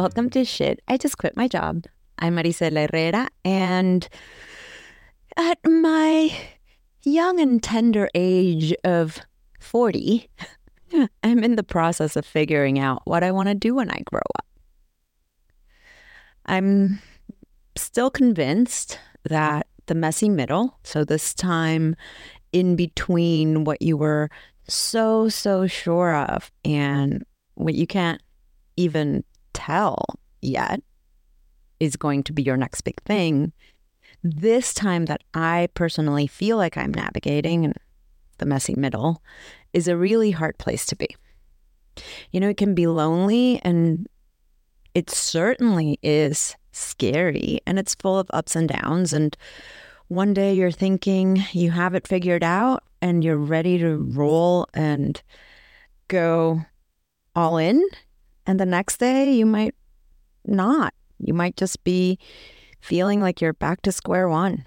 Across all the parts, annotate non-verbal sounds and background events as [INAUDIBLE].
Welcome to Shit. I just quit my job. I'm Maricella Herrera, and at my young and tender age of 40, [LAUGHS] I'm in the process of figuring out what I want to do when I grow up. I'm still convinced that the messy middle, so this time in between what you were so, so sure of and what you can't even tell yet is going to be your next big thing. This time that I personally feel like I'm navigating the messy middle is a really hard place to be. You know, it can be lonely and it certainly is scary and it's full of ups and downs. And one day you're thinking you have it figured out and you're ready to roll and go all in. And the next day you might not. You might just be feeling like you're back to square one.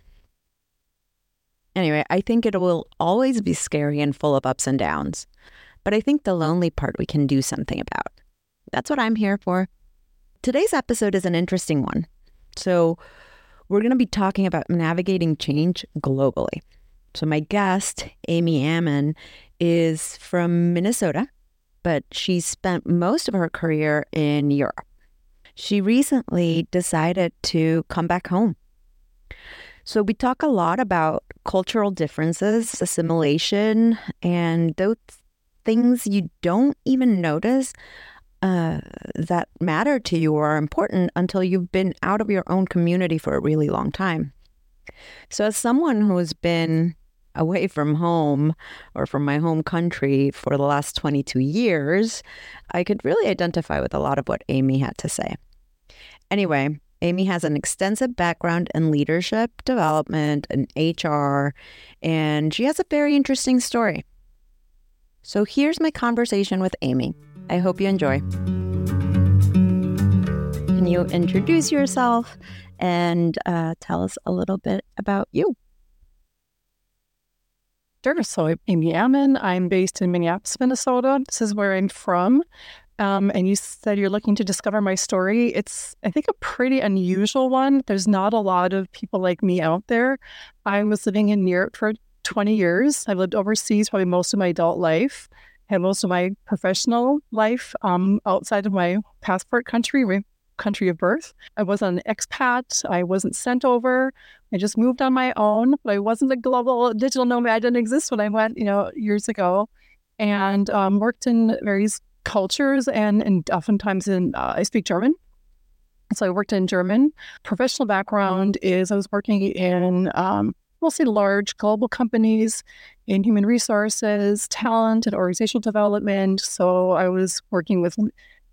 Anyway, I think it will always be scary and full of ups and downs. But I think the lonely part we can do something about. That's what I'm here for. Today's episode is an interesting one. So, we're going to be talking about navigating change globally. So, my guest, Amy Amann, is from Minnesota, but she spent most of her career in Europe. She recently decided to come back home. So, we talk a lot about cultural differences, assimilation, and those things you don't even notice uh, that matter to you or are important until you've been out of your own community for a really long time. So, as someone who has been away from home or from my home country for the last 22 years, I could really identify with a lot of what Amy had to say. Anyway, Amy has an extensive background in leadership development and HR, and she has a very interesting story. So here's my conversation with Amy. I hope you enjoy. Can you introduce yourself and uh, tell us a little bit about you? Sure. So I'm Amann. I'm based in Minneapolis, Minnesota. This is where I'm from. Um, and you said you're looking to discover my story. It's, I think, a pretty unusual one. There's not a lot of people like me out there. I was living in Europe for 20 years. I lived overseas probably most of my adult life, and most of my professional life um, outside of my passport country, my country of birth. I wasn't an expat. I wasn't sent over. I just moved on my own, but I wasn't a global digital nomad. I didn't exist when I went, you know, years ago, and um, worked in various cultures and and oftentimes in uh, I speak German. So I worked in German. Professional background is I was working in um, mostly large global companies in human resources, talent, and organizational development. So I was working with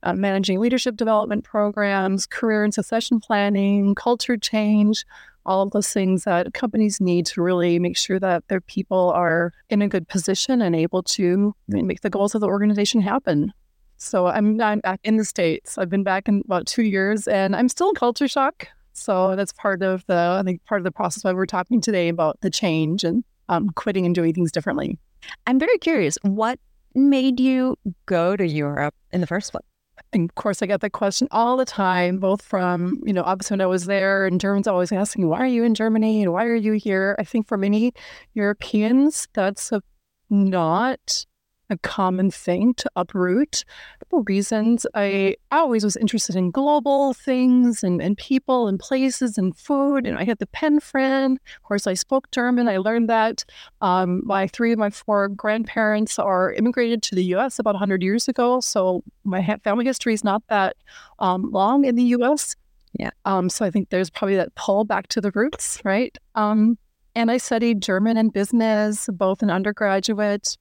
uh, managing leadership development programs, career and succession planning, culture change, all of those things that companies need to really make sure that their people are in a good position and able to make the goals of the organization happen. So I'm, I'm back in the States. I've been back in about two years and I'm still in culture shock. So that's part of the, I think, part of the process why we're talking today about the change and um, quitting and doing things differently. I'm very curious. What made you go to Europe in the first place? And of course, I get that question all the time, both from, you know, obviously when I was there, and Germans always asking, why are you in Germany and why are you here? I think for many Europeans, that's a, not a common thing to uproot. For reasons I always was interested in global things and, and people and places and food. And I had the pen friend. Of course, I spoke German. I learned that. Um, my three of my four grandparents are immigrated to the U.S. about 100 years ago. So my family history is not that um, long in the U.S. Yeah. Um, so I think there's probably that pull back to the roots, right? Um, and I studied German and business, both in undergraduate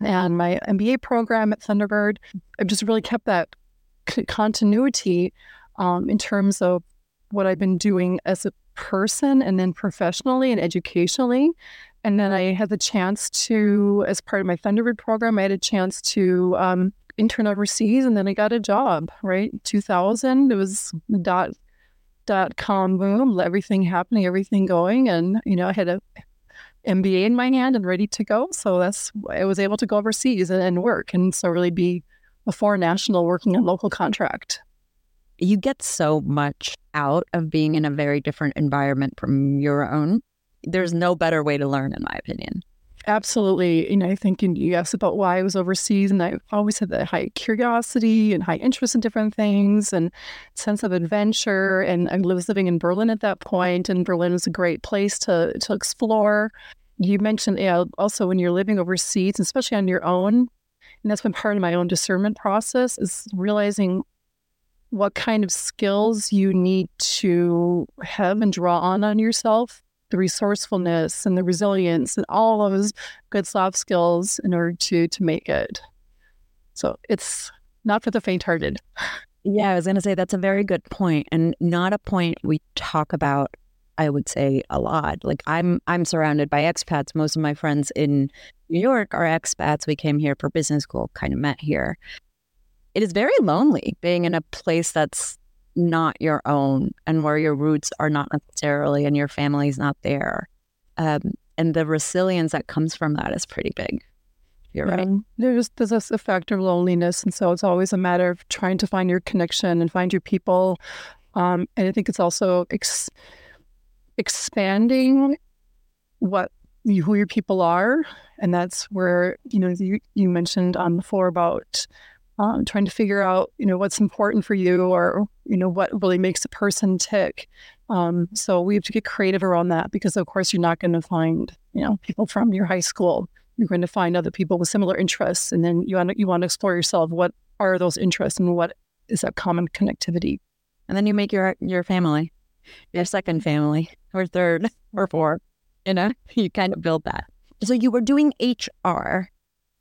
and my MBA program at Thunderbird. I've just really kept that c- continuity um, in terms of what I've been doing as a person and then professionally and educationally. And then I had the chance to, as part of my Thunderbird program, I had a chance to um, intern overseas and then I got a job, right? 2000, it was dot dot com boom, everything happening, everything going. And, you know, I had a MBA in my hand and ready to go. So that's I was able to go overseas and, and work, and so really be a foreign national working on local contract. you get so much out of being in a very different environment from your own. There's no better way to learn, in my opinion. Absolutely. And I think you asked about why I was overseas, and I always had that high curiosity and high interest in different things and sense of adventure. And I was living in Berlin at that point, and Berlin is a great place to, to explore. You mentioned also when you're living overseas, especially on your own, and that's been part of my own discernment process, is realizing what kind of skills you need to have and draw on on yourself the resourcefulness and the resilience and all those good soft skills in order to to make it. So it's not for the faint-hearted. Yeah, I was going to say that's a very good point and not a point we talk about I would say a lot. Like I'm I'm surrounded by expats. Most of my friends in New York are expats. We came here for business school, kind of met here. It is very lonely being in a place that's not your own and where your roots are not necessarily and your family's not there. Um, and the resilience that comes from that is pretty big. You're right. there's there's a factor of loneliness, and so it's always a matter of trying to find your connection and find your people. Um, and I think it's also ex- expanding what you, who your people are, and that's where you know you you mentioned on the floor about um, trying to figure out, you know, what's important for you or, you know, what really makes a person tick. Um, so we have to get creative around that because, of course, you're not going to find, you know, people from your high school. You're going to find other people with similar interests, and then you want to, you want to explore yourself. What are those interests, and what is that common connectivity? And then you make your your family, your second family, or third, or fourth. You know, [LAUGHS] you kind of build that. So you were doing HR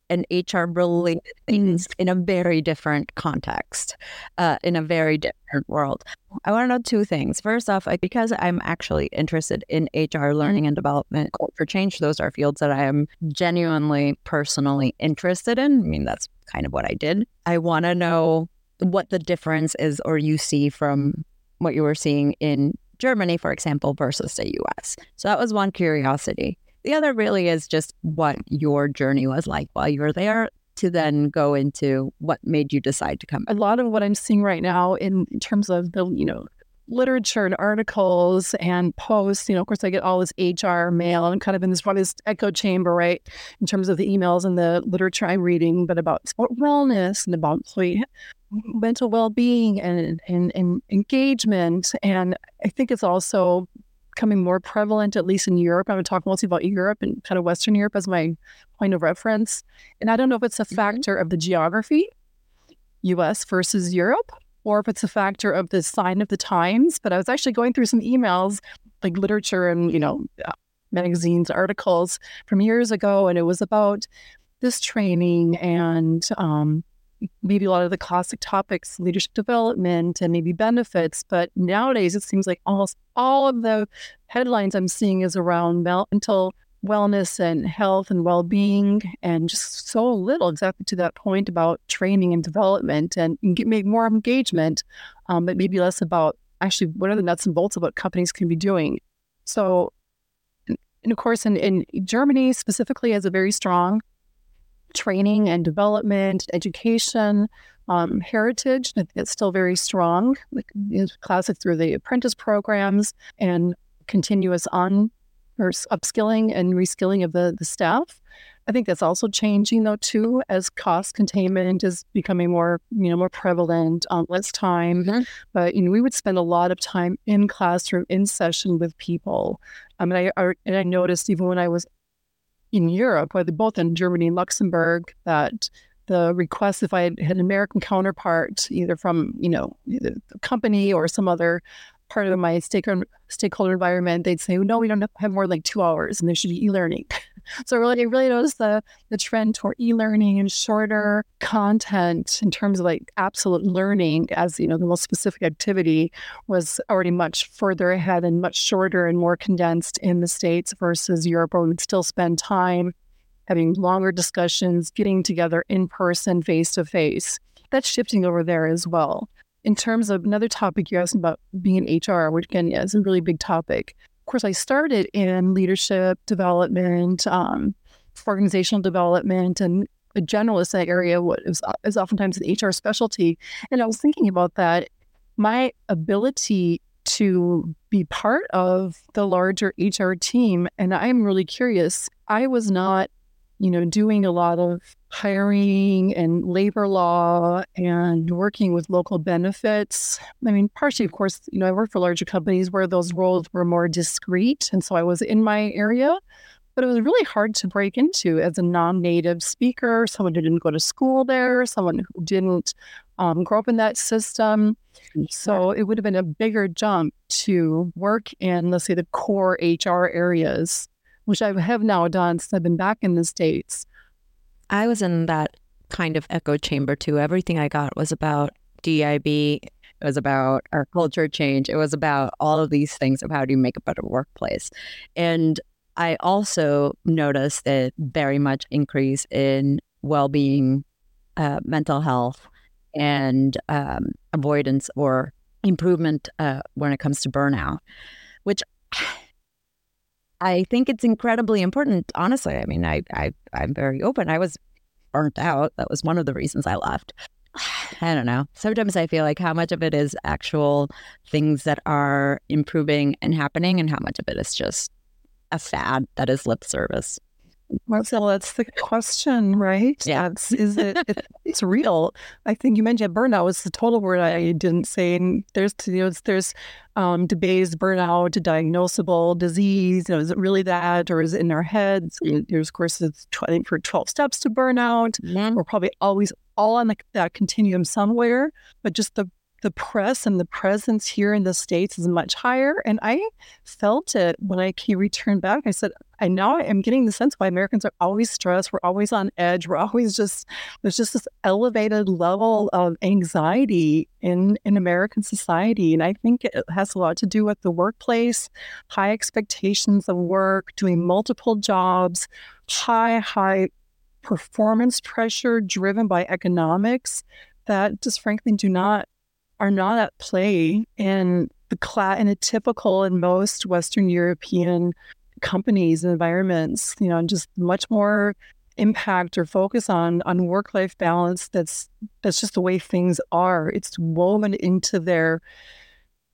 and HR related things in a very different context, uh, in a very different world. I want to know two things. First off, because I'm actually interested in HR learning and development for change, those are fields that I am genuinely personally interested in. I mean, that's kind of what I did. I want to know what the difference is or you see from what you were seeing in Germany, for example, versus the US. So that was one curiosity. The other really is just what your journey was like while you were there to then go into what made you decide to come. A lot of what I'm seeing right now in, in terms of the, you know, literature and articles and posts. You know, of course, I get all this HR mail. I'm kind of in this one this echo chamber, right, in terms of the emails and the literature I'm reading, but about wellness and about mental well being and, and, and engagement. And I think it's also becoming more prevalent, at least in Europe. I'm talking mostly about Europe and kind of Western Europe as my point of reference. And I don't know if it's a mm-hmm. factor of the geography, US versus Europe, or if it's a factor of the sign of the times. But I was actually going through some emails, like literature and, you know, uh, magazines, articles from years ago, and it was about this training and um, maybe a lot of the classic topics, leadership development and maybe benefits. But nowadays, it seems like almost all of the headlines I'm seeing is around mental wellness and health and well being, and just so little exactly to that point about training and development and make more engagement, um, but maybe less about actually what are the nuts and bolts of what companies can be doing. So, and of course, in, in Germany specifically, has a very strong training and development, education, um, heritage. It's still very strong. It's classic through the apprentice programs and continuous on or upskilling and reskilling of the, the staff. I think that's also changing though too as cost containment is becoming more you know more prevalent, um, less time. Mm-hmm. But you know we would spend a lot of time in classroom in session with people. I mean I, I and I noticed even when I was in Europe, both in Germany and Luxembourg, that the request if I had an American counterpart, either from you know the company or some other part of my stakeholder stakeholder environment, they'd say, oh, "No, we don't have more than like two hours, and there should be e-learning." So really, I really noticed the the trend toward e-learning and shorter content in terms of like absolute learning as you know the most specific activity was already much further ahead and much shorter and more condensed in the states versus Europe, where we'd still spend time having longer discussions, getting together in person, face to face. That's shifting over there as well in terms of another topic you asked about being in HR, which again yeah, is a really big topic. Of course, I started in leadership development, um, organizational development, and a generalist in that area what is, is oftentimes an HR specialty. And I was thinking about that my ability to be part of the larger HR team. And I'm really curious. I was not, you know, doing a lot of hiring and labor law and working with local benefits. I mean, partially, of course, you know, I work for larger companies where those roles were more discreet. And so I was in my area, but it was really hard to break into as a non native speaker, someone who didn't go to school there, someone who didn't um, grow up in that system. So it would have been a bigger jump to work in, let's say, the core HR areas, which I have now done since I've been back in the States. I was in that kind of echo chamber too. Everything I got was about DIB. It was about our culture change. It was about all of these things of how do you make a better workplace. And I also noticed a very much increase in well-being, uh, mental health, and um, avoidance or improvement uh, when it comes to burnout, which I think it's incredibly important. Honestly, I mean, I, I I'm very open. I was burnt out. That was one of the reasons I left. [SIGHS] I don't know. Sometimes I feel like how much of it is actual things that are improving and happening, and how much of it is just a fad that is lip service. Marcel, that's the question, right? Yeah. That's, is it, it, it's real. I think you mentioned burnout was the total word I didn't say. And there's, you know, there's um, debates, burnout, diagnosable disease. You know, is it really that, or is it in our heads? There's, of course, it's tw- for 12 steps to burnout. Mm-hmm. We're probably always all on the, that continuum somewhere, but just the the press and the presence here in the States is much higher. And I felt it when I returned back. I said, I now am getting the sense why Americans are always stressed. We're always on edge. We're always just, there's just this elevated level of anxiety in, in American society. And I think it has a lot to do with the workplace, high expectations of work, doing multiple jobs, high, high performance pressure driven by economics that just frankly do not are not at play in the class in a typical in most Western European companies and environments, you know, and just much more impact or focus on on work life balance that's that's just the way things are. It's woven into their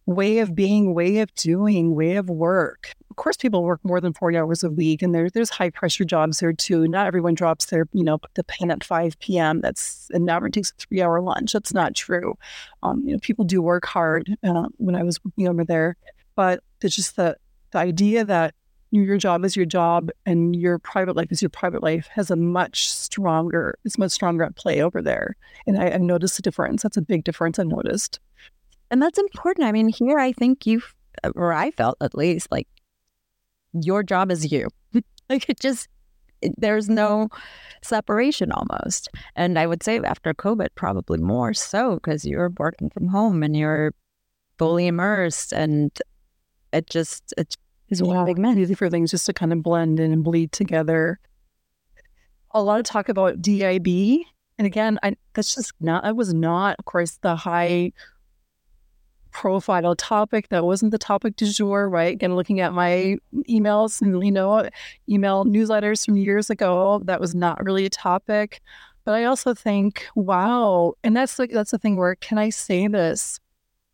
way of being, way of doing, way of work. Of course, people work more than 40 hours a week, and there, there's high pressure jobs there too. Not everyone drops their, you know, the pen at 5 p.m. That's and never takes a three hour lunch. That's not true. Um, you know, people do work hard uh, when I was younger there, but it's just the, the idea that your job is your job and your private life is your private life has a much stronger, it's much stronger at play over there. And I, I noticed a difference. That's a big difference I noticed. And that's important. I mean, here I think you, or I felt at least, like your job is you. [LAUGHS] like it just, it, there's no separation almost. And I would say after COVID, probably more so because you're working from home and you're fully immersed and it just, it is yeah. one big mess. Easy for things just to kind of blend in and bleed together. A lot of talk about DIB. And again, I, that's just not, I was not, of course, the high profile topic that wasn't the topic du jour, right? Again, looking at my emails and, you know, email newsletters from years ago, that was not really a topic. But I also think, wow, and that's the, that's the thing where can I say this?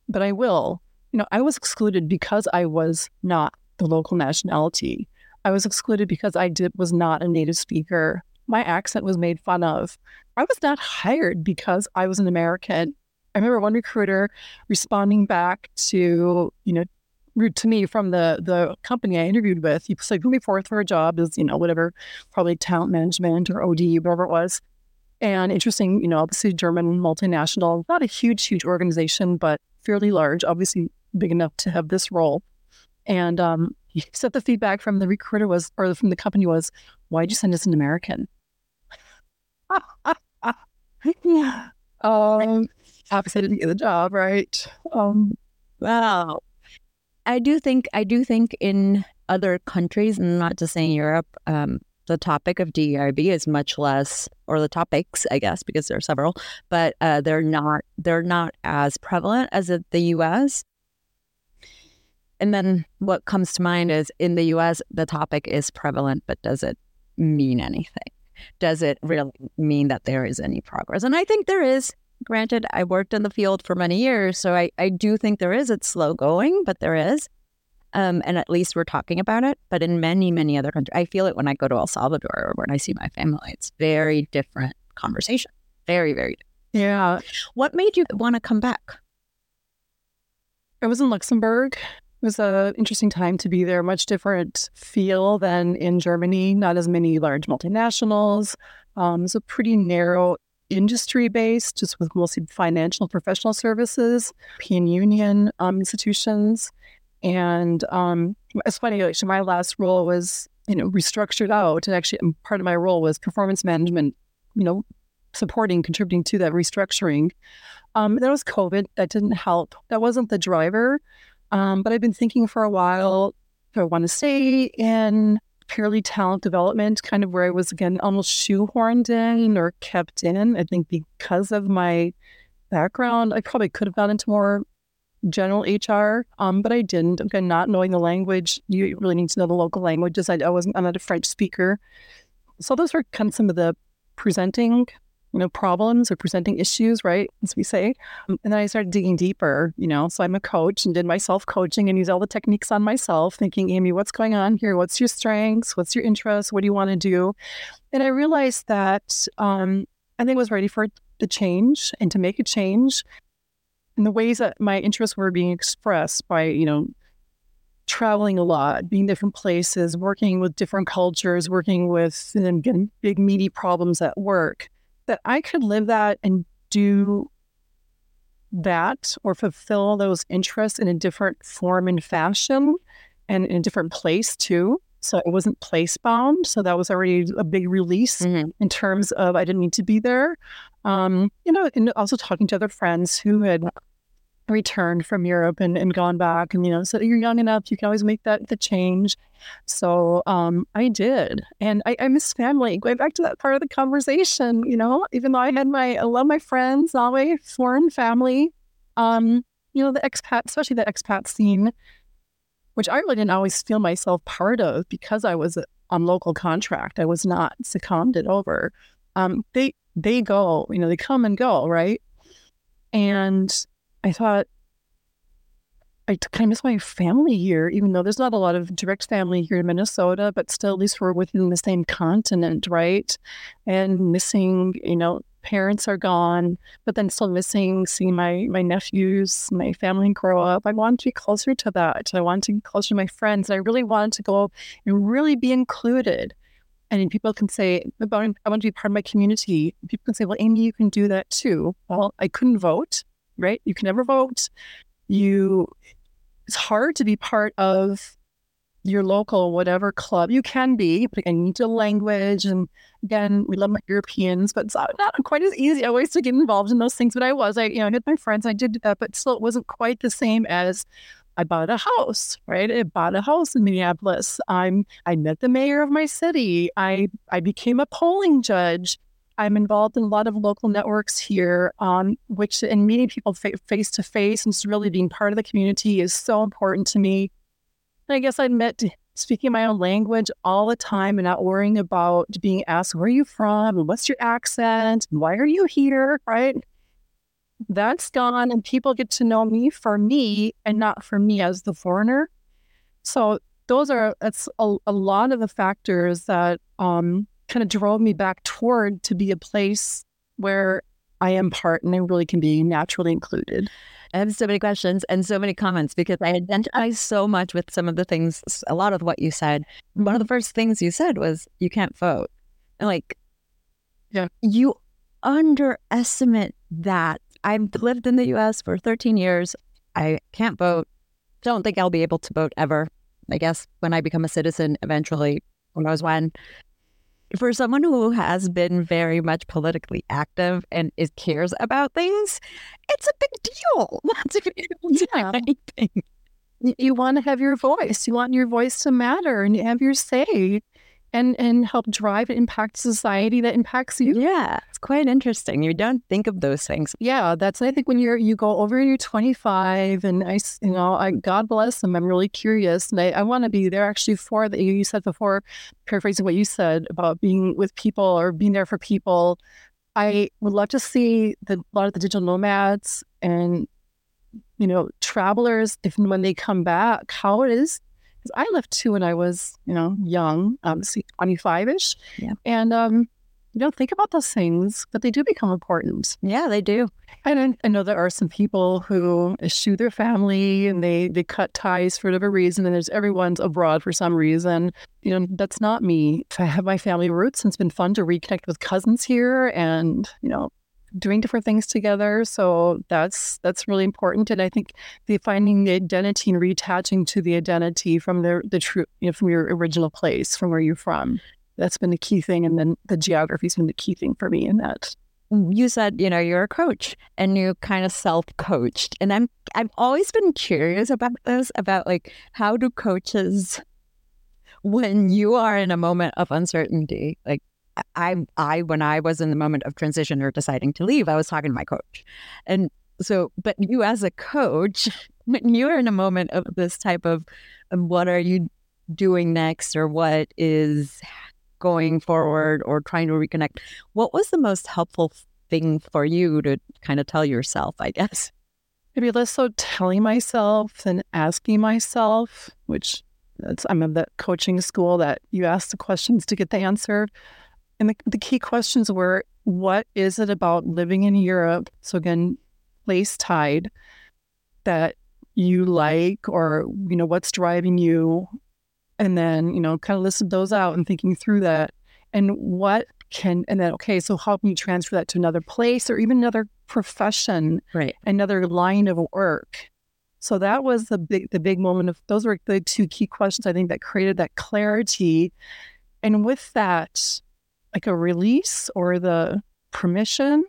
But I will. You know, I was excluded because I was not the local nationality. I was excluded because I did was not a native speaker. My accent was made fun of. I was not hired because I was an American. I remember one recruiter responding back to, you know, to me from the the company I interviewed with. He said, "Put me forth for a job as you know whatever, probably talent management or OD, whatever it was." And interesting, you know, obviously German multinational, not a huge, huge organization, but fairly large, obviously big enough to have this role. And um, he [LAUGHS] said the feedback from the recruiter was, or from the company was, "Why'd you send us an American?" [LAUGHS] um, I didn't get the job, right? Um, wow. I do think I do think in other countries, and not just saying Europe, um, the topic of DEIB is much less, or the topics, I guess, because there are several, but uh, they're not they're not as prevalent as in the U.S. And then what comes to mind is in the U.S. the topic is prevalent, but does it mean anything? Does it really mean that there is any progress? And I think there is granted, I worked in the field for many years, so I, I do think there is. It's slow going, but there is. Um, and at least we're talking about it. But in many, many other countries, I feel it when I go to El Salvador or when I see my family. It's very different conversation. Very, very different. Yeah. What made you want to come back? I was in Luxembourg. It was an interesting time to be there. Much different feel than in Germany. Not as many large multinationals. Um, it's a pretty narrow industry based, just with mostly financial professional services, European Union um, institutions. And um, it's funny, actually, my last role was, you know, restructured out. And actually, um, part of my role was performance management, you know, supporting, contributing to that restructuring. Um, there was COVID that didn't help. That wasn't the driver. Um, but I've been thinking for a while I want to stay in purely talent development, kind of where I was again almost shoehorned in or kept in. I think because of my background, I probably could have gone into more general HR, um, but I didn't. Again, not knowing the language, you really need to know the local languages. I, I wasn't. I'm not a French speaker, so those were kind of some of the presenting you know, problems or presenting issues, right? As we say. Um, and then I started digging deeper, you know. So I'm a coach and did my self coaching and used all the techniques on myself, thinking, Amy, what's going on here? What's your strengths? What's your interests? What do you want to do? And I realized that um, I think I was ready for the change and to make a change. And the ways that my interests were being expressed by, you know, traveling a lot, being different places, working with different cultures, working with and getting big meaty problems at work that I could live that and do that or fulfill those interests in a different form and fashion and in a different place too. So it wasn't place bound. So that was already a big release mm-hmm. in terms of I didn't need to be there. Um, you know, and also talking to other friends who had returned from Europe and, and gone back and, you know, said, you're young enough, you can always make that the change. So um, I did. And I, I miss family. Going back to that part of the conversation, you know, even though I had my, I love my friends, always foreign family, um, you know, the expat, especially the expat scene, which I really didn't always feel myself part of because I was on local contract. I was not seconded over. Um, they, they go, you know, they come and go, right? And I thought I kind of miss my family here, even though there's not a lot of direct family here in Minnesota, but still, at least we're within the same continent, right? And missing, you know, parents are gone, but then still missing seeing my my nephews, my family grow up. I want to be closer to that. I want to be closer to my friends. I really wanted to go and really be included. And people can say, I want to be part of my community. People can say, well, Amy, you can do that too. Well, I couldn't vote right? You can never vote. You, it's hard to be part of your local whatever club. You can be, but again, you need a language. And again, we love my Europeans, but it's not quite as easy always to get involved in those things. But I was, I, you know, I had my friends, I did that, but still it wasn't quite the same as I bought a house, right? I bought a house in Minneapolis. I'm I met the mayor of my city. I I became a polling judge. I'm involved in a lot of local networks here, um, which and meeting people face to face and just really being part of the community is so important to me. And I guess I met speaking my own language all the time and not worrying about being asked, where are you from? And what's your accent? And why are you here? Right. That's gone. And people get to know me for me and not for me as the foreigner. So those are, that's a, a lot of the factors that um, kind of drove me back toward to be a place where I am part and I really can be naturally included. I have so many questions and so many comments because I identify so much with some of the things, a lot of what you said. One of the first things you said was, you can't vote. And like, yeah, you underestimate that. I've lived in the US for 13 years. I can't vote. Don't think I'll be able to vote ever. I guess when I become a citizen eventually, who knows when for someone who has been very much politically active and is cares about things, it's a big deal [LAUGHS] to be able to yeah. anything. You want to have your voice. You want your voice to matter and you have your say and and help drive and impact society that impacts you. Yeah, it's quite interesting. You don't think of those things. Yeah, that's I think when you're you go over you're 25 and I you know I God bless them. I'm really curious and I, I want to be there actually for that you said before, paraphrasing what you said about being with people or being there for people. I would love to see the, a lot of the digital nomads and you know travelers if when they come back how it is I left too when I was you know young, um, twenty five ish, Yeah. and um, you don't think about those things, but they do become important. Yeah, they do. And I, I know there are some people who eschew their family and they they cut ties for whatever reason, and there's everyone's abroad for some reason. You know, that's not me. I have my family roots, and it's been fun to reconnect with cousins here, and you know, doing different things together. So that's that's really important. And I think the finding the identity and reattaching to the identity from the the true you know from your original place, from where you're from. That's been the key thing. And then the geography's been the key thing for me in that. Mm, you said, you know, you're a coach and you kind of self-coached. And I'm I've always been curious about this, about like how do coaches when you are in a moment of uncertainty, like I, I, when I was in the moment of transition or deciding to leave, I was talking to my coach. And so, but you as a coach, [LAUGHS] when you're in a moment of this type of, what are you doing next or what is going forward or trying to reconnect, what was the most helpful thing for you to kind of tell yourself, I guess? Maybe less so telling myself than asking myself, which I'm in the coaching school that you ask the questions to get the answer. And the, the key questions were what is it about living in Europe? So, again, place tied that you like, or, you know, what's driving you? And then, you know, kind of listed those out and thinking through that. And what can, and then, okay, so how can you transfer that to another place or even another profession, right? Another line of work. So that was the big, the big moment of those were the two key questions I think that created that clarity. And with that, like a release or the permission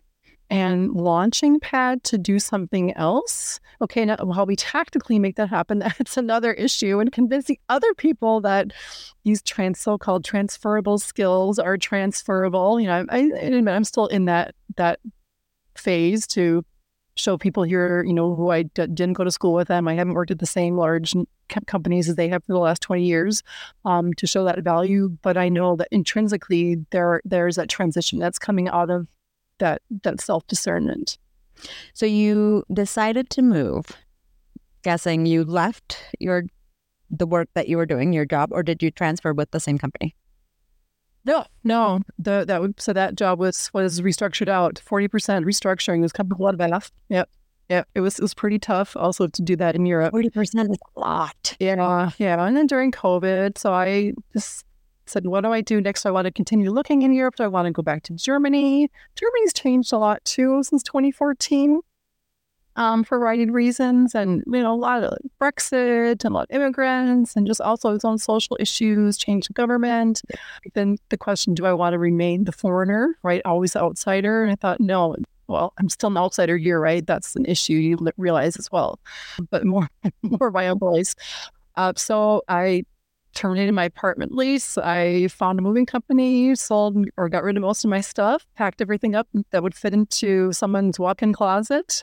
and launching pad to do something else. Okay, now how we tactically make that happen, [LAUGHS] that's another issue. And convincing other people that these trans so-called transferable skills are transferable. You know, I, I I'm still in that that phase to show people here, you know, who I d- didn't go to school with them. I haven't worked at the same large companies as they have for the last 20 years um, to show that value. But I know that intrinsically there there's that transition that's coming out of that that self discernment. So you decided to move. Guessing you left your the work that you were doing, your job, or did you transfer with the same company? No, no. The that would so that job was was restructured out. Forty percent restructuring was kind of a lot of math. Yep. Yeah, it was it was pretty tough also to do that in Europe. Forty percent is a lot. Yeah, yeah. And then during COVID, so I just said, what do I do next? Do I want to continue looking in Europe? Do I want to go back to Germany? Germany's changed a lot too since 2014 um, for variety of reasons, and you know a lot of Brexit and a lot of immigrants, and just also its own social issues, change of government. Then the question: Do I want to remain the foreigner, right? Always the outsider? And I thought, no. Well, I'm still an outsider here, right? That's an issue you realize as well, but more [LAUGHS] more my own voice. Uh, so I terminated my apartment lease. I found a moving company, sold or got rid of most of my stuff, packed everything up that would fit into someone's walk in closet,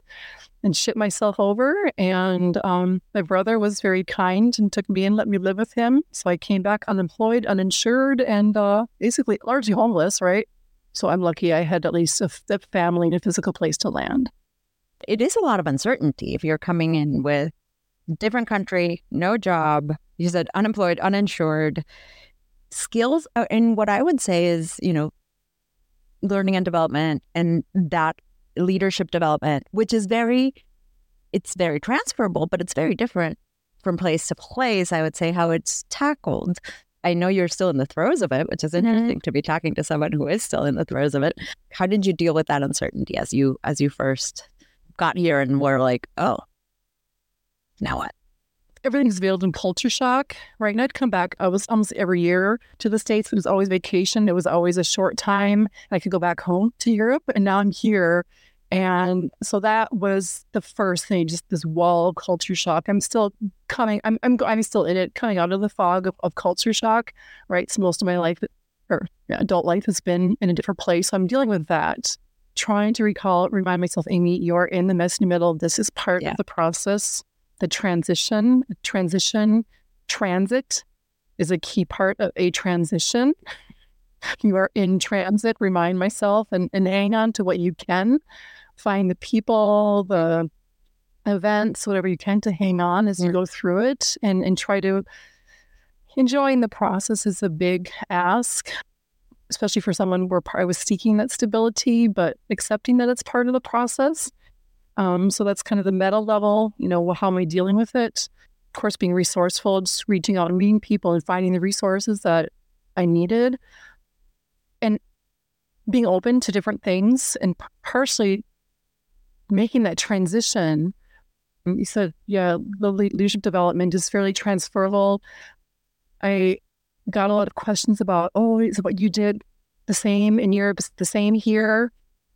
and shipped myself over. And um, my brother was very kind and took me and let me live with him. So I came back unemployed, uninsured, and uh, basically largely homeless, right? So I'm lucky I had at least a, a family and a physical place to land. It is a lot of uncertainty if you're coming in with different country, no job, you said unemployed, uninsured. Skills, and what I would say is, you know, learning and development and that leadership development, which is very, it's very transferable, but it's very different from place to place. I would say how it's tackled. I know you're still in the throes of it, which is mm-hmm. interesting mm-hmm. to be talking to someone who is still in the throes of it. How did you deal with that uncertainty as you as you first got here and were like, oh, now what? everything's veiled in culture shock, right? And I'd come back, I was almost every year to the States. It was always vacation. It was always a short time. I could go back home to Europe. And now I'm here. And so that was the first thing, just this wall of culture shock. I'm still coming, I'm, I'm, I'm still in it, coming out of the fog of, of culture shock, right? So most of my life, or yeah, adult life has been in a different place. So I'm dealing with that trying to recall, remind myself, Amy, you're in the messy middle. This is part yeah. of the process the transition, transition, transit is a key part of a transition. [LAUGHS] you are in transit, remind myself and, and hang on to what you can. Find the people, the events, whatever you can to hang on as you mm. go through it and, and try to enjoying the process is a big ask, especially for someone where I was seeking that stability, but accepting that it's part of the process. Um, so that's kind of the meta level, you know, how am I dealing with it? Of course, being resourceful, just reaching out and meeting people and finding the resources that I needed and being open to different things and partially making that transition. You said, yeah, the leadership development is fairly transferable. I got a lot of questions about, oh, is what you did the same in Europe, the same here?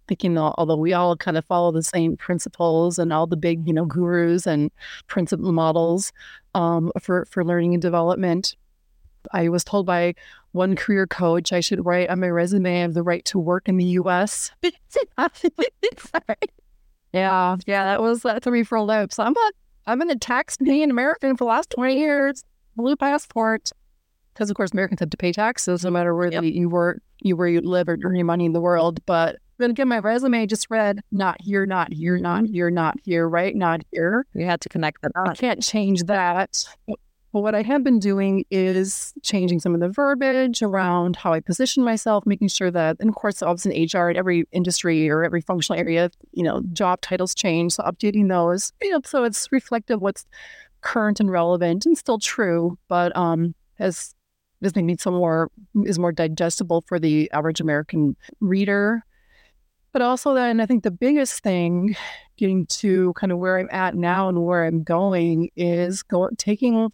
Thinking, although we all kind of follow the same principles and all the big, you know, gurus and principle models um, for for learning and development, I was told by one career coach I should write on my resume I have the right to work in the U.S. [LAUGHS] yeah, yeah, that was that threw me for a loop. So I'm a I'm an tax paying American for the last twenty years, blue passport, because of course Americans have to pay taxes no matter where yep. you work, you where you live or earn your money in the world. But then again, my resume just read not here, not here, not here, not here, right, not here. You had to connect that. I can't change that. But what I have been doing is changing some of the verbiage around how I position myself, making sure that, and of course, obviously in HR, in every industry or every functional area, you know, job titles change. So updating those, you know, so it's reflective what's current and relevant and still true, but um, has this may need some more is more digestible for the average American reader. But also then I think the biggest thing getting to kind of where I'm at now and where I'm going is go, taking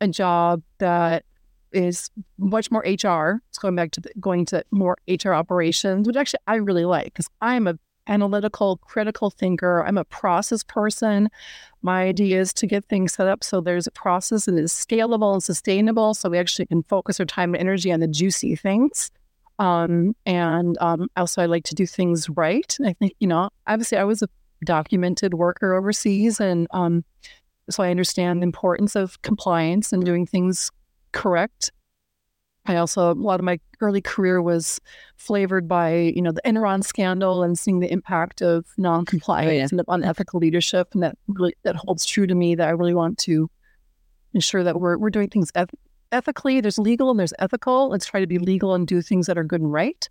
a job that is much more HR. It's going back to the, going to more HR operations, which actually I really like because I'm a analytical, critical thinker. I'm a process person. My idea is to get things set up so there's a process and is scalable and sustainable, so we actually can focus our time and energy on the juicy things. Um, and um, also, I like to do things right. I think you know, obviously, I was a documented worker overseas, and um, so I understand the importance of compliance and doing things correct. I also, a lot of my early career was flavored by, you know, the Enron scandal and seeing the impact of non-compliance oh, yeah. and unethical leadership. And that really, that holds true to me that I really want to ensure that we're, we're doing things eth- ethically. There's legal and there's ethical. Let's try to be legal and do things that are good and right.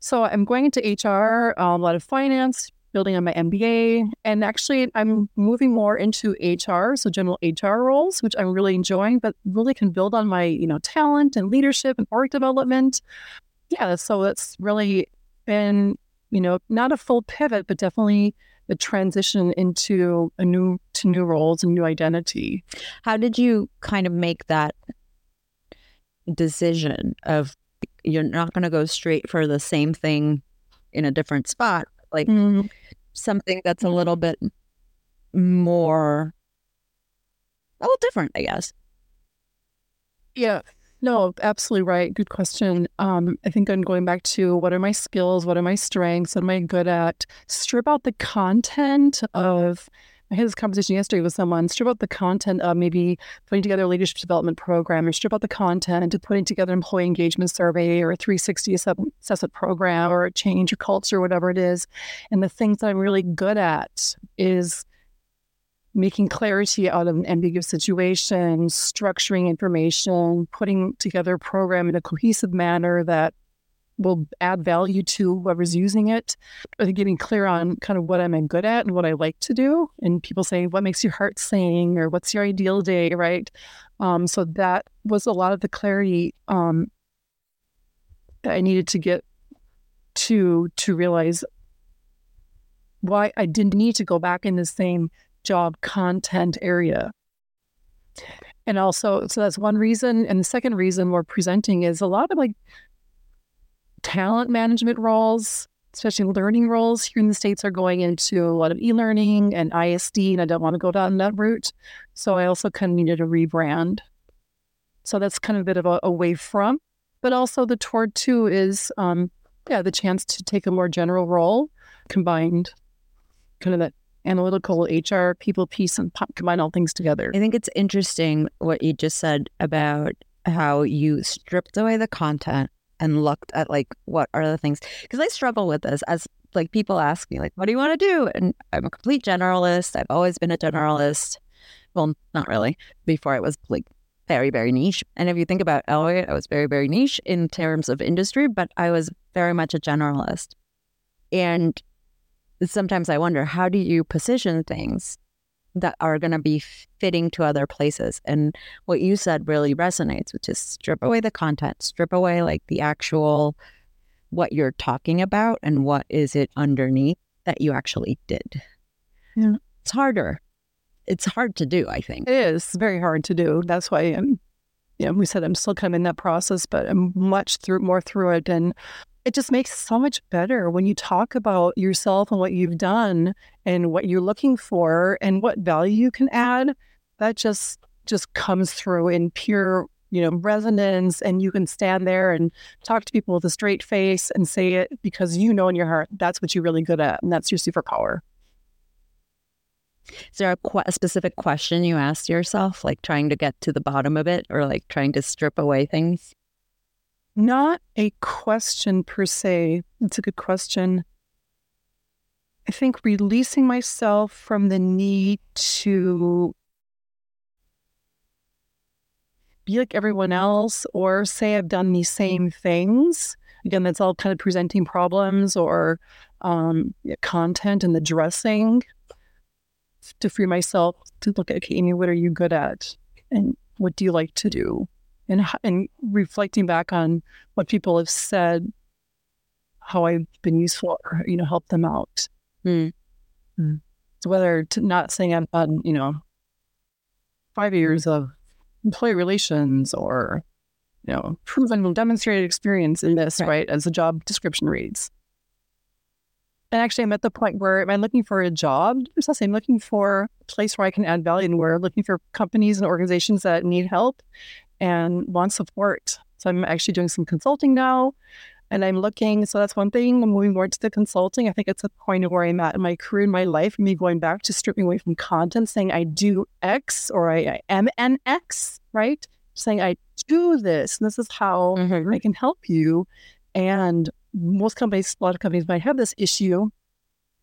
So I'm going into HR, um, a lot of finance, building on my MBA. And actually, I'm moving more into HR, so general HR roles, which I'm really enjoying, but really can build on my, you know, talent and leadership and org development. Yeah, so it's really been, you know, not a full pivot, but definitely the transition into a new to new roles and new identity. How did you kind of make that decision of you're not going to go straight for the same thing in a different spot like mm-hmm. something that's a little bit more a little different, I guess. Yeah. No, absolutely right. Good question. Um, I think I'm going back to what are my skills? What are my strengths? What am I good at? Strip out the content of I had this conversation yesterday with someone, strip out the content of maybe putting together a leadership development program or strip out the content of putting together an employee engagement survey or a 360 assessment program or a change or culture, whatever it is. And the things that I'm really good at is making clarity out of an ambiguous situation, structuring information, putting together a program in a cohesive manner that will add value to whoever's using it. I think getting clear on kind of what I'm good at and what I like to do. And people say, what makes your heart sing or what's your ideal day, right? Um, so that was a lot of the clarity um, that I needed to get to to realize why I didn't need to go back in the same job content area. And also, so that's one reason. And the second reason we're presenting is a lot of like talent management roles, especially learning roles here in the States, are going into a lot of e learning and ISD, and I don't want to go down that route. So I also kind of needed a rebrand. So that's kind of a bit of a away from, but also the toward too is, um, yeah, the chance to take a more general role, combined kind of that analytical HR people piece and combine all things together. I think it's interesting what you just said about how you stripped away the content and looked at like what are the things because I struggle with this as like people ask me like what do you want to do and I'm a complete generalist. I've always been a generalist. Well, not really. Before I was like very very niche. And if you think about Elliot, I was very very niche in terms of industry, but I was very much a generalist. And sometimes I wonder how do you position things that are going to be fitting to other places. And what you said really resonates, which is strip away the content, strip away like the actual what you're talking about and what is it underneath that you actually did. Yeah. It's harder. It's hard to do, I think. It is very hard to do. That's why I'm, you know, we said I'm still kind of in that process, but I'm much through more through it. And it just makes so much better when you talk about yourself and what you've done and what you're looking for and what value you can add that just just comes through in pure you know resonance and you can stand there and talk to people with a straight face and say it because you know in your heart that's what you're really good at and that's your superpower. Is there a, qu- a specific question you asked yourself like trying to get to the bottom of it or like trying to strip away things not a question per se. It's a good question. I think releasing myself from the need to be like everyone else or say I've done these same things. Again, that's all kind of presenting problems or um, content and the dressing to free myself to look at, okay, Amy, what are you good at? And what do you like to do? And and reflecting back on what people have said, how I've been useful or you know help them out. Mm. Mm. So whether to not saying I've done you know five years of employee relations or you know proven demonstrated experience in this right. right as the job description reads. And actually, I'm at the point where I'm looking for a job. I'm looking for a place where I can add value, and we're looking for companies and organizations that need help and want support. So I'm actually doing some consulting now and I'm looking. So that's one thing. I'm moving more to the consulting. I think it's a point of where I'm at in my career, in my life, me going back to stripping away from content, saying I do X or I, I am an X, right? Saying I do this. And this is how mm-hmm. I can help you. And most companies, a lot of companies might have this issue.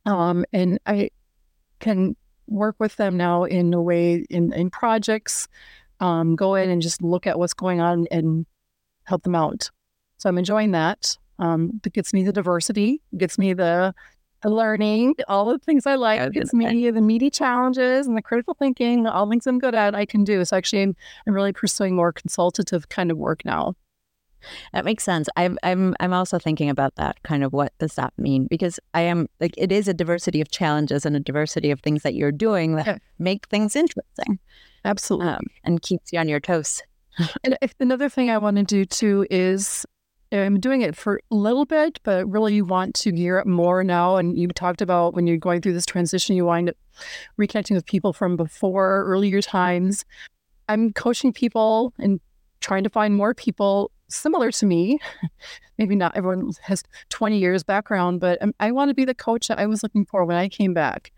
Um, and I can work with them now in a way in, in projects um, go in and just look at what's going on and help them out. So I'm enjoying that. Um, it gets me the diversity, gets me the, the learning, all the things I like, it gets me the meaty challenges and the critical thinking, all things I'm good at, I can do. So actually, I'm, I'm really pursuing more consultative kind of work now. That makes sense. I'm I'm I'm also thinking about that kind of what does that mean? Because I am like it is a diversity of challenges and a diversity of things that you're doing that yeah. make things interesting. Absolutely. Um, and keeps you on your toes. [LAUGHS] and another thing I want to do too is I'm doing it for a little bit, but really you want to gear up more now. And you talked about when you're going through this transition, you wind up reconnecting with people from before earlier times. I'm coaching people and trying to find more people similar to me. [LAUGHS] Maybe not everyone has 20 years background, but I want to be the coach that I was looking for when I came back.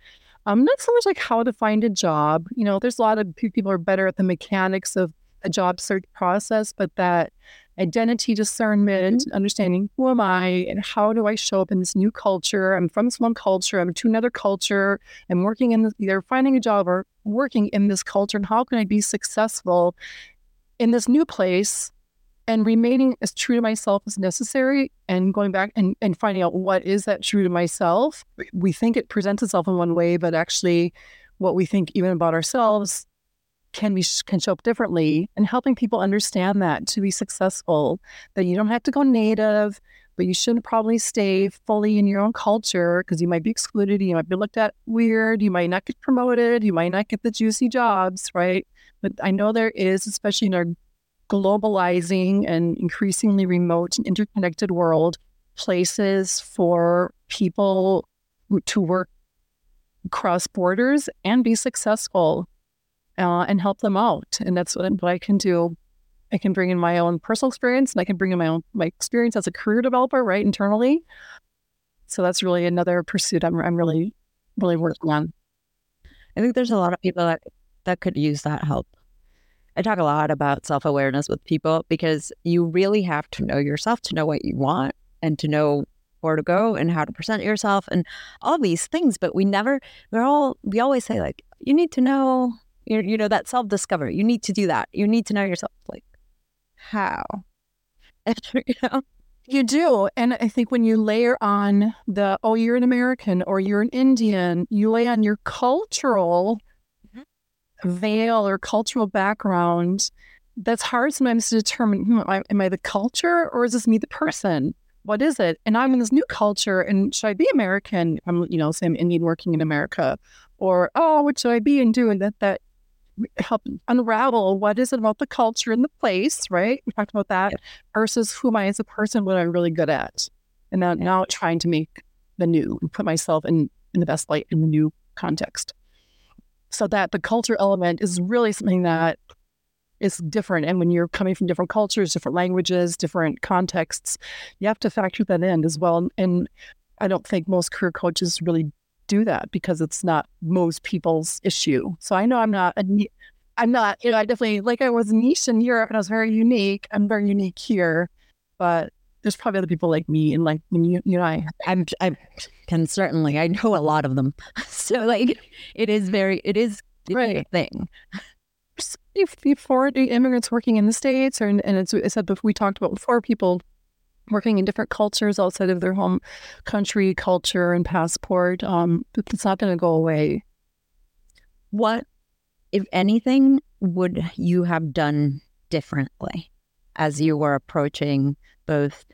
Um, not so much like how to find a job. You know, there's a lot of people are better at the mechanics of a job search process, but that identity discernment, mm-hmm. understanding who am I and how do I show up in this new culture? I'm from this one culture, I'm to another culture. I'm working in this, either finding a job or working in this culture, and how can I be successful in this new place and remaining as true to myself as necessary and going back and, and finding out what is that true to myself. We think it presents itself in one way, but actually what we think even about ourselves can be can show up differently and helping people understand that to be successful that you don't have to go native but you shouldn't probably stay fully in your own culture because you might be excluded you might be looked at weird you might not get promoted you might not get the juicy jobs right but i know there is especially in our globalizing and increasingly remote and interconnected world, places for people to work cross borders and be successful uh, and help them out. And that's what, what I can do. I can bring in my own personal experience and I can bring in my own my experience as a career developer, right, internally. So that's really another pursuit I'm, I'm really, really working on. I think there's a lot of people that, that could use that help I talk a lot about self awareness with people because you really have to know yourself to know what you want and to know where to go and how to present yourself and all these things. But we never, we're all, we always say, like, you need to know, you you know, that self discovery. You need to do that. You need to know yourself. Like, how? [LAUGHS] you know? You do. And I think when you layer on the, oh, you're an American or you're an Indian, you lay on your cultural. Veil or cultural background. That's hard sometimes to determine hmm, am, I, am I the culture or is this me, the person? What is it? And I'm in this new culture and should I be American? I'm, you know, say I'm Indian working in America or, oh, what should I be and do? And that, that help unravel what is it about the culture and the place, right? We talked about that versus who am I as a person, what I'm really good at? And now, now trying to make the new and put myself in, in the best light in the new context. So that the culture element is really something that is different. And when you're coming from different cultures, different languages, different contexts, you have to factor that in as well. And I don't think most career coaches really do that because it's not most people's issue. So I know I'm not a, I'm not, you know, I definitely like I was niche in Europe and I was very unique. I'm very unique here, but there's probably other people like me and like you, you know, I, I'm, I can certainly, I know a lot of them. [LAUGHS] So like, it is very, it is right. a thing. Before the immigrants working in the states, or and it's, it's said we talked about before people working in different cultures outside of their home country, culture, and passport. Um, it's not going to go away. What, if anything, would you have done differently as you were approaching both?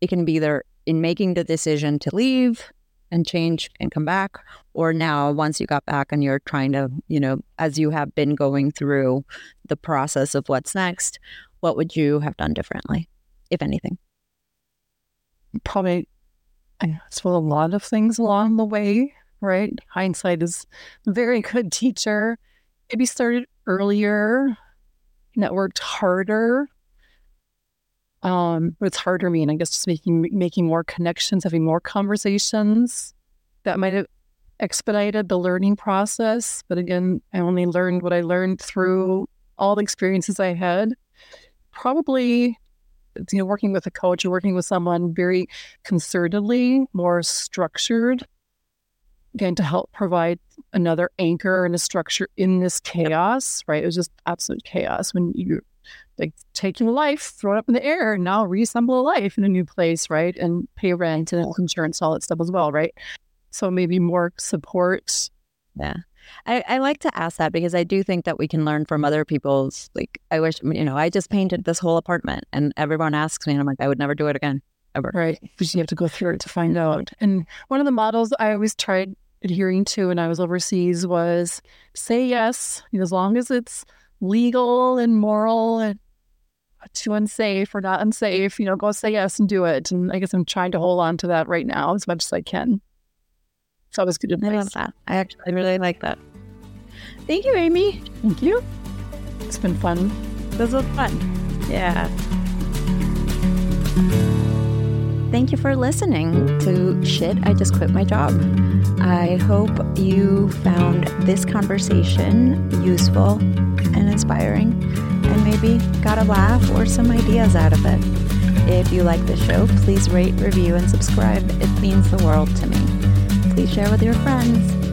It can be either in making the decision to leave and change and come back, or now once you got back and you're trying to, you know, as you have been going through the process of what's next, what would you have done differently, if anything? probably I suppose a lot of things along the way, right? Hindsight is very good teacher. Maybe started earlier, networked harder. Um, what's harder mean? I guess just making making more connections, having more conversations. That might have expedited the learning process. But again, I only learned what I learned through all the experiences I had. Probably you know, working with a coach or working with someone very concertedly, more structured, again, to help provide another anchor and a structure in this chaos, right? It was just absolute chaos when you like taking a life, throw it up in the air, and now reassemble a life in a new place, right? And pay rent and insurance, all that stuff as well, right? So maybe more support. Yeah. I, I like to ask that because I do think that we can learn from other people's. Like, I wish, you know, I just painted this whole apartment and everyone asks me, and I'm like, I would never do it again, ever. Right. Because you have to go through it to find out. And one of the models I always tried adhering to when I was overseas was say yes, as long as it's legal and moral and too unsafe or not unsafe, you know, go say yes and do it. And I guess I'm trying to hold on to that right now as much as I can. So that was good advice. I love that. I actually really like that. Thank you, Amy. Thank you. It's been fun. This was fun. Yeah. Thank you for listening to Shit, I Just Quit My Job. I hope you found this conversation useful and inspiring and maybe got a laugh or some ideas out of it. If you like the show, please rate, review, and subscribe. It means the world to me please share with your friends.